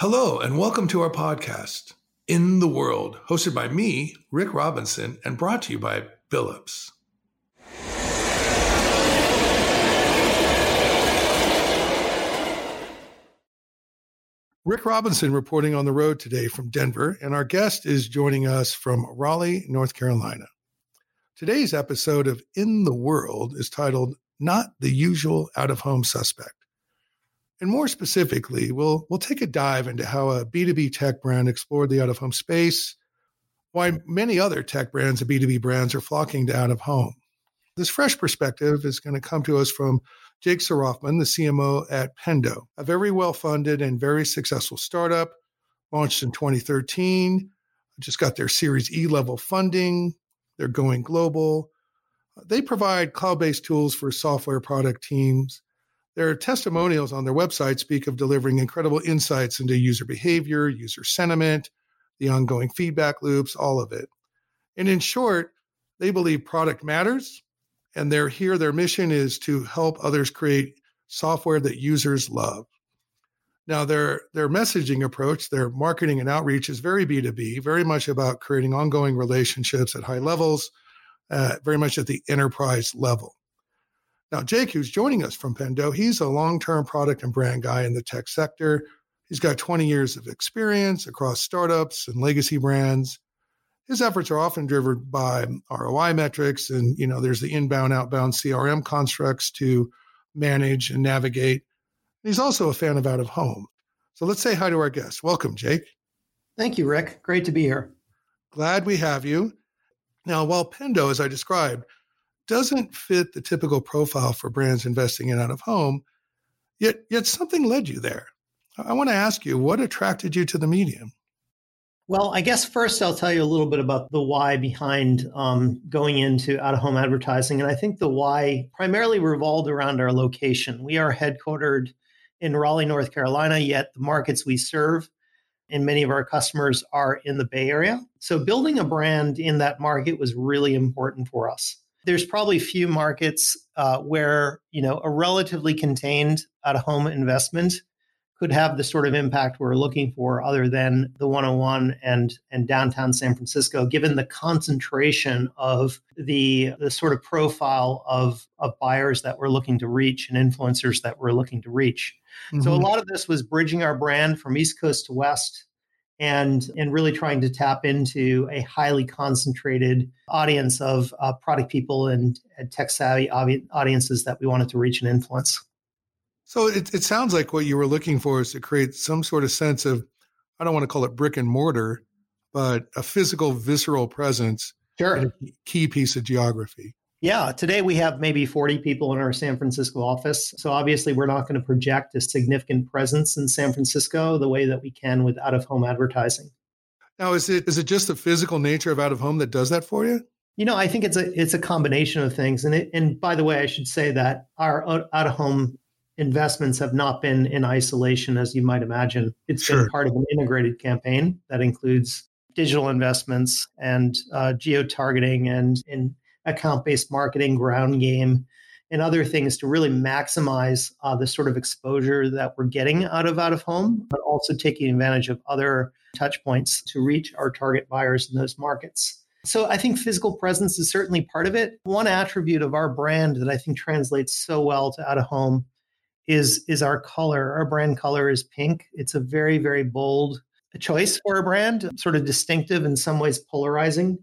Hello, and welcome to our podcast, In the World, hosted by me, Rick Robinson, and brought to you by Billups. Rick Robinson reporting on the road today from Denver, and our guest is joining us from Raleigh, North Carolina. Today's episode of In the World is titled Not the Usual Out of Home Suspect. And more specifically, we'll we'll take a dive into how a B2B tech brand explored the out of home space, why many other tech brands and B2B brands are flocking to out of home. This fresh perspective is going to come to us from Jake Sorofman, the CMO at Pendo, a very well funded and very successful startup, launched in 2013, just got their Series E level funding. They're going global. They provide cloud based tools for software product teams their testimonials on their website speak of delivering incredible insights into user behavior, user sentiment, the ongoing feedback loops, all of it. And in short, they believe product matters, and they're here. Their mission is to help others create software that users love. Now, their their messaging approach, their marketing and outreach is very B2B, very much about creating ongoing relationships at high levels, uh, very much at the enterprise level. Now, Jake, who's joining us from Pendo, he's a long term product and brand guy in the tech sector. He's got 20 years of experience across startups and legacy brands. His efforts are often driven by ROI metrics, and you know, there's the inbound, outbound CRM constructs to manage and navigate. He's also a fan of out of home. So let's say hi to our guest. Welcome, Jake. Thank you, Rick. Great to be here. Glad we have you. Now, while Pendo, as I described, doesn't fit the typical profile for brands investing in out of home, yet yet something led you there. I want to ask you, what attracted you to the medium? Well, I guess first I'll tell you a little bit about the why behind um, going into out of home advertising. And I think the why primarily revolved around our location. We are headquartered in Raleigh, North Carolina, yet the markets we serve and many of our customers are in the Bay Area. So building a brand in that market was really important for us there's probably few markets uh, where you know a relatively contained out of home investment could have the sort of impact we're looking for other than the 101 and and downtown San Francisco given the concentration of the the sort of profile of of buyers that we're looking to reach and influencers that we're looking to reach mm-hmm. so a mm-hmm. lot of this was bridging our brand from east coast to west and and really trying to tap into a highly concentrated audience of uh, product people and, and tech savvy audiences that we wanted to reach and influence. So it, it sounds like what you were looking for is to create some sort of sense of, I don't want to call it brick and mortar, but a physical, visceral presence sure. in a key piece of geography. Yeah, today we have maybe 40 people in our San Francisco office. So obviously, we're not going to project a significant presence in San Francisco the way that we can with out of home advertising. Now, is it is it just the physical nature of out of home that does that for you? You know, I think it's a it's a combination of things. And it, and by the way, I should say that our out of home investments have not been in isolation, as you might imagine. It's sure. been part of an integrated campaign that includes digital investments and uh, geo targeting and and account based marketing, ground game, and other things to really maximize uh, the sort of exposure that we're getting out of out of home, but also taking advantage of other touch points to reach our target buyers in those markets. So I think physical presence is certainly part of it. One attribute of our brand that I think translates so well to out of home is is our color. Our brand color is pink. It's a very very bold choice for a brand, sort of distinctive in some ways polarizing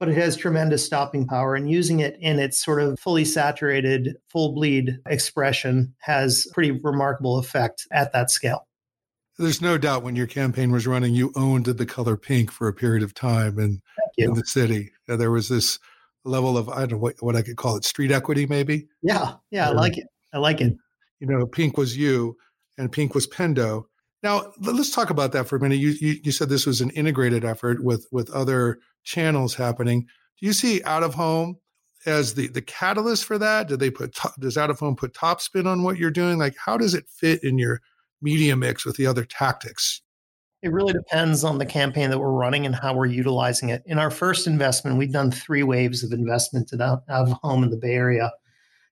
but it has tremendous stopping power. And using it in its sort of fully saturated, full bleed expression has pretty remarkable effect at that scale. There's no doubt when your campaign was running, you owned the color pink for a period of time in, in the city. There was this level of, I don't know what, what I could call it, street equity, maybe? Yeah. Yeah. I like it. I like it. You know, pink was you and pink was Pendo. Now, let's talk about that for a minute. You, you, you said this was an integrated effort with with other channels happening. Do you see out of home as the the catalyst for that? Do they put does out of home put top spin on what you're doing? Like, how does it fit in your media mix with the other tactics? It really depends on the campaign that we're running and how we're utilizing it. In our first investment, we've done three waves of investment in out, out of home in the Bay Area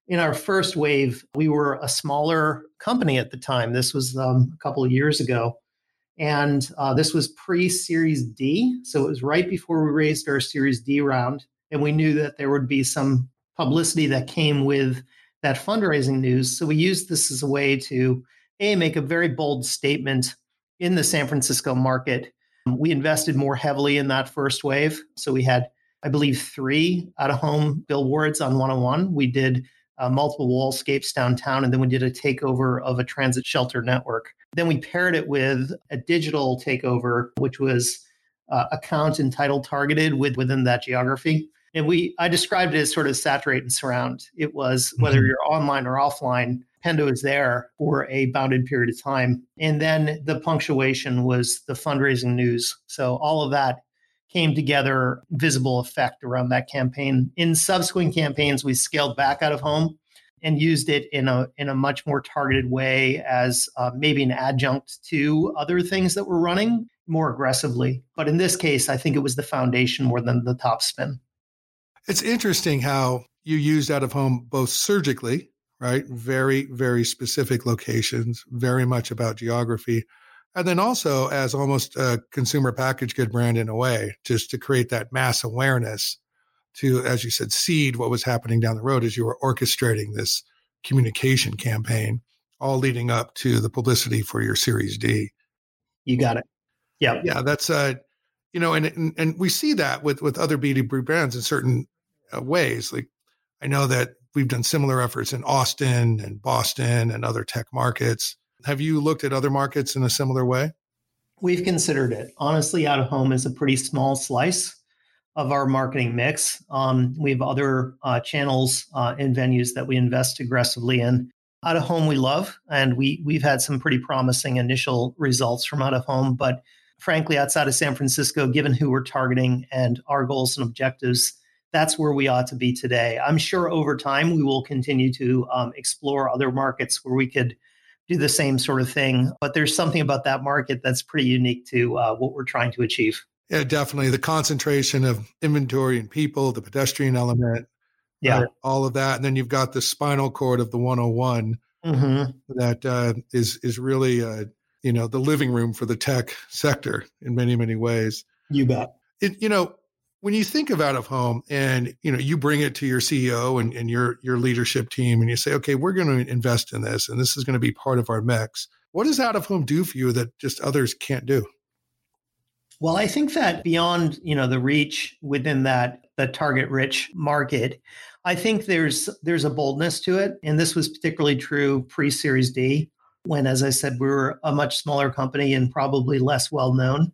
in our first wave, we were a smaller company at the time. This was um, a couple of years ago. And uh, this was pre Series D. So it was right before we raised our Series D round. And we knew that there would be some publicity that came with that fundraising news. So we used this as a way to a make a very bold statement in the San Francisco market. We invested more heavily in that first wave. So we had, I believe, three out of home billboards on 101. We did uh, multiple wallscapes downtown, and then we did a takeover of a transit shelter network. Then we paired it with a digital takeover, which was uh, account and title targeted with, within that geography. And we, I described it as sort of saturate and surround. It was whether mm-hmm. you're online or offline, Pendo is there for a bounded period of time. And then the punctuation was the fundraising news. So all of that came together, visible effect around that campaign. In subsequent campaigns, we scaled back out of home and used it in a in a much more targeted way as uh, maybe an adjunct to other things that we're running more aggressively. But in this case, I think it was the foundation more than the top spin. It's interesting how you used out of home both surgically, right? Very, very specific locations, very much about geography. And then also as almost a consumer package good brand in a way, just to create that mass awareness to, as you said, seed what was happening down the road as you were orchestrating this communication campaign, all leading up to the publicity for your Series D. You got it. Yeah. Yeah. That's, uh, you know, and, and, and we see that with, with other B2B brands in certain uh, ways. Like I know that we've done similar efforts in Austin and Boston and other tech markets. Have you looked at other markets in a similar way? We've considered it. Honestly, out of home is a pretty small slice of our marketing mix. Um, we have other uh, channels uh, and venues that we invest aggressively in. Out of home, we love, and we we've had some pretty promising initial results from out of home. But frankly, outside of San Francisco, given who we're targeting and our goals and objectives, that's where we ought to be today. I'm sure over time we will continue to um, explore other markets where we could do the same sort of thing. But there's something about that market that's pretty unique to uh, what we're trying to achieve. Yeah, definitely. The concentration of inventory and people, the pedestrian element, yeah, right, all of that, and then you've got the spinal cord of the 101 mm-hmm. that uh, is is really uh, you know the living room for the tech sector in many many ways. You bet. It, you know when you think of out of home and you know you bring it to your ceo and, and your your leadership team and you say okay we're going to invest in this and this is going to be part of our mix what does out of home do for you that just others can't do well, I think that beyond, you know, the reach within that the target rich market, I think there's there's a boldness to it. And this was particularly true pre-series D, when, as I said, we were a much smaller company and probably less well known.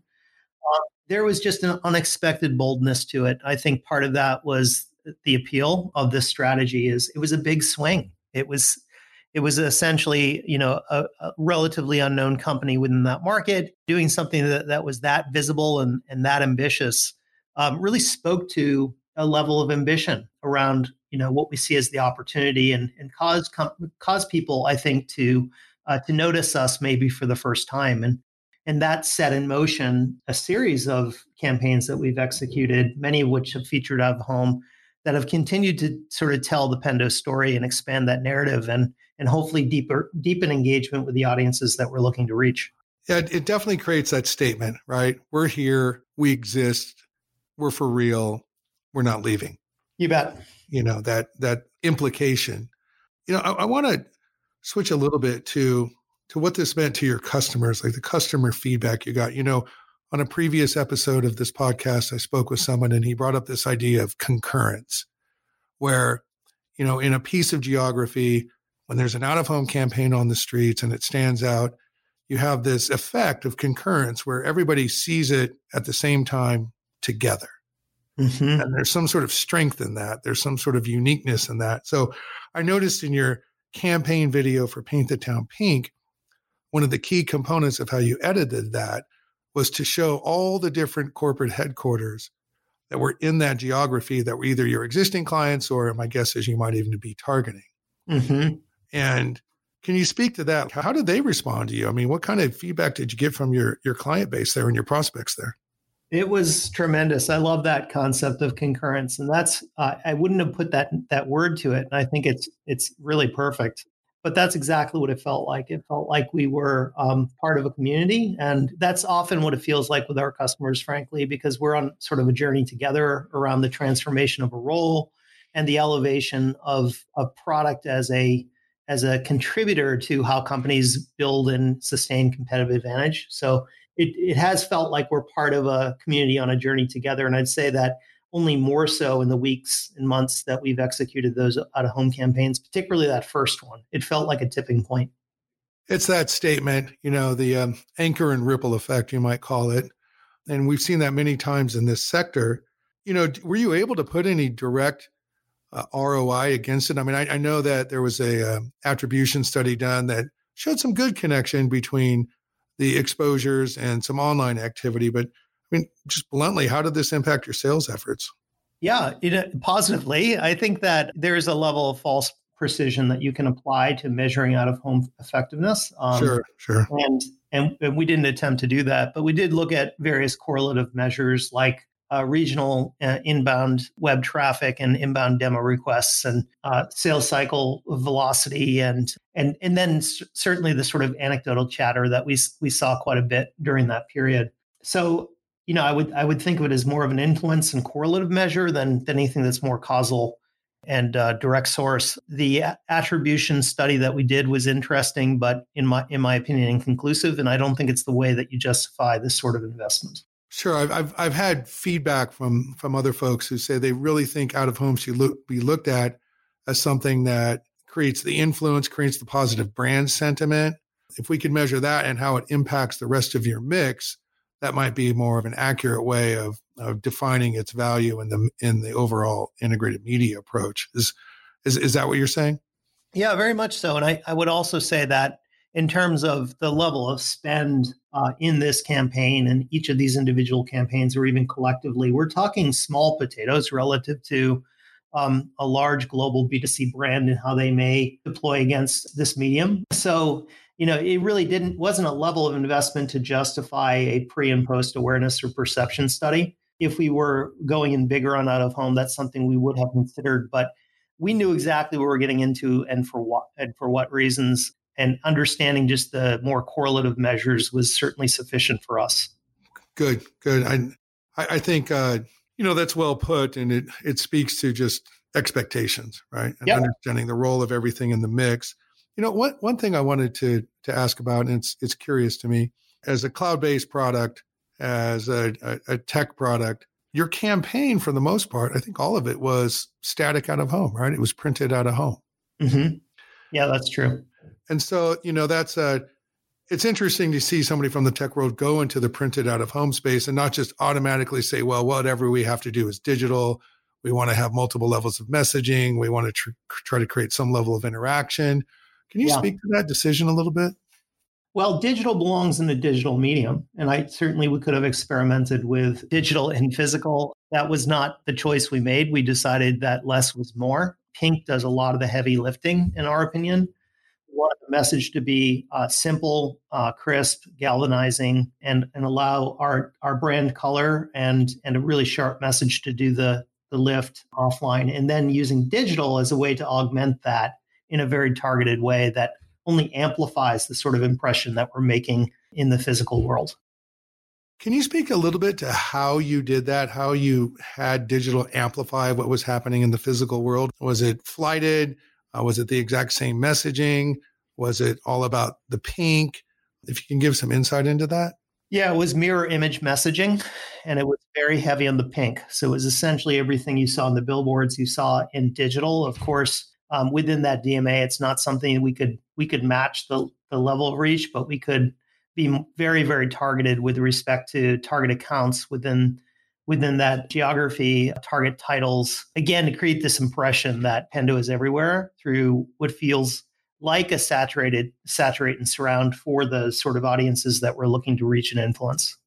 There was just an unexpected boldness to it. I think part of that was the appeal of this strategy is it was a big swing. It was it was essentially, you know, a, a, relatively unknown company within that market doing something that, that was that visible and, and that ambitious. Um, really spoke to a level of ambition around, you know, what we see as the opportunity and and cause com- cause people, I think, to uh, to notice us maybe for the first time. And and that set in motion a series of campaigns that we've executed, many of which have featured out of home, that have continued to sort of tell the Pendo story and expand that narrative. And and hopefully deeper deepen engagement with the audiences that we're looking to reach. Yeah, it definitely creates that statement, right? We're here, we exist, we're for real, we're not leaving. You bet. You know, that that implication. You know, I, I want to switch a little bit to to what this meant to your customers, like the customer feedback you got. You know, on a previous episode of this podcast, I spoke with someone and he brought up this idea of concurrence, where, you know, in a piece of geography, when there's an out of home campaign on the streets and it stands out, you have this effect of concurrence where everybody sees it at the same time together. Mm-hmm. And there's some sort of strength in that. There's some sort of uniqueness in that. So I noticed in your campaign video for Paint the Town Pink, one of the key components of how you edited that was to show all the different corporate headquarters that were in that geography that were either your existing clients or my guess is you might even be targeting. Mm-hmm. And can you speak to that? How did they respond to you? I mean, what kind of feedback did you get from your your client base there and your prospects there? It was tremendous. I love that concept of concurrence, and that's uh, I wouldn't have put that that word to it, and I think it's it's really perfect. But that's exactly what it felt like. It felt like we were um, part of a community. And that's often what it feels like with our customers, frankly, because we're on sort of a journey together around the transformation of a role and the elevation of a product as a as a contributor to how companies build and sustain competitive advantage. So it, it has felt like we're part of a community on a journey together. And I'd say that only more so in the weeks and months that we've executed those out of home campaigns, particularly that first one. It felt like a tipping point. It's that statement, you know, the um, anchor and ripple effect, you might call it. And we've seen that many times in this sector. You know, were you able to put any direct uh, ROI against it? I mean, I, I know that there was a uh, attribution study done that showed some good connection between the exposures and some online activity, but I mean, just bluntly, how did this impact your sales efforts? Yeah, it, positively. I think that there's a level of false precision that you can apply to measuring out of home effectiveness. Um, sure, sure. And, and, and we didn't attempt to do that, but we did look at various correlative measures like uh, regional uh, inbound web traffic and inbound demo requests and uh, sales cycle velocity and and and then certainly the sort of anecdotal chatter that we we saw quite a bit during that period. So you know, I would I would think of it as more of an influence and correlative measure than, than anything that's more causal and uh, direct source. The a- attribution study that we did was interesting, but in my in my opinion, inconclusive. And I don't think it's the way that you justify this sort of investment. Sure, I've I've, I've had feedback from from other folks who say they really think out of home should look, be looked at as something that creates the influence, creates the positive brand sentiment. If we could measure that and how it impacts the rest of your mix, that might be more of an accurate way of, of defining its value in the in the overall integrated media approach. Is is is that what you're saying? Yeah, very much so. And I, I would also say that in terms of the level of spend uh, in this campaign and each of these individual campaigns, or even collectively, we're talking small potatoes relative to um, a large global B2C brand and how they may deploy against this medium. So you know, it really didn't wasn't a level of investment to justify a pre and post awareness or perception study. If we were going in bigger on out of home, that's something we would have considered. But we knew exactly what we were getting into and for what and for what reasons. And understanding just the more correlative measures was certainly sufficient for us. Good, good. I I think uh, you know that's well put, and it it speaks to just expectations, right? And yep. understanding the role of everything in the mix. You know, one one thing I wanted to to ask about, and it's it's curious to me, as a cloud based product, as a, a, a, tech product, your campaign for the most part, I think all of it was static out of home, right? It was printed out of home. Mm-hmm. Yeah, that's true. And so, you know, that's a it's interesting to see somebody from the tech world go into the printed out of home space and not just automatically say, well, whatever we have to do is digital. We want to have multiple levels of messaging. We want to tr- try to create some level of interaction. Can you yeah. speak to that decision a little bit? Well, digital belongs in the digital medium. And I certainly we could have experimented with digital and physical. That was not the choice we made. We decided that less was more. Pink does a lot of the heavy lifting, in our opinion. We wanted the message to be uh, simple, uh, crisp, galvanizing, and, and allow our, our brand color and, and a really sharp message to do the, the lift offline. And then using digital as a way to augment that in a very targeted way that only amplifies the sort of impression that we're making in the physical world. Can you speak a little bit to how you did that? How you had digital amplify what was happening in the physical world? Was it flighted? Uh, was it the exact same messaging? Was it all about the pink? If you can give some insight into that. Yeah, it was mirror image messaging and it was very heavy on the pink. So it was essentially everything you saw in the billboards you saw in digital. Of course, um, within that DMA. It's not something we could we could match the the level of reach, but we could be very very targeted with respect to target accounts within within that geography, target titles. Again, to create this impression that Pendo is everywhere through what feels like a saturated saturate and surround for the sort of audiences that we're looking to reach and influence.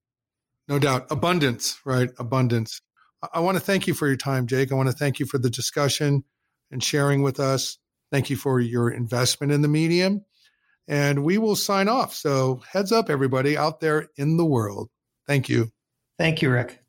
No doubt. Abundance, right? Abundance. I want to thank you for your time, Jake. I want to thank you for the discussion and sharing with us. Thank you for your investment in the medium. And we will sign off. So, heads up, everybody out there in the world. Thank you. Thank you, Rick.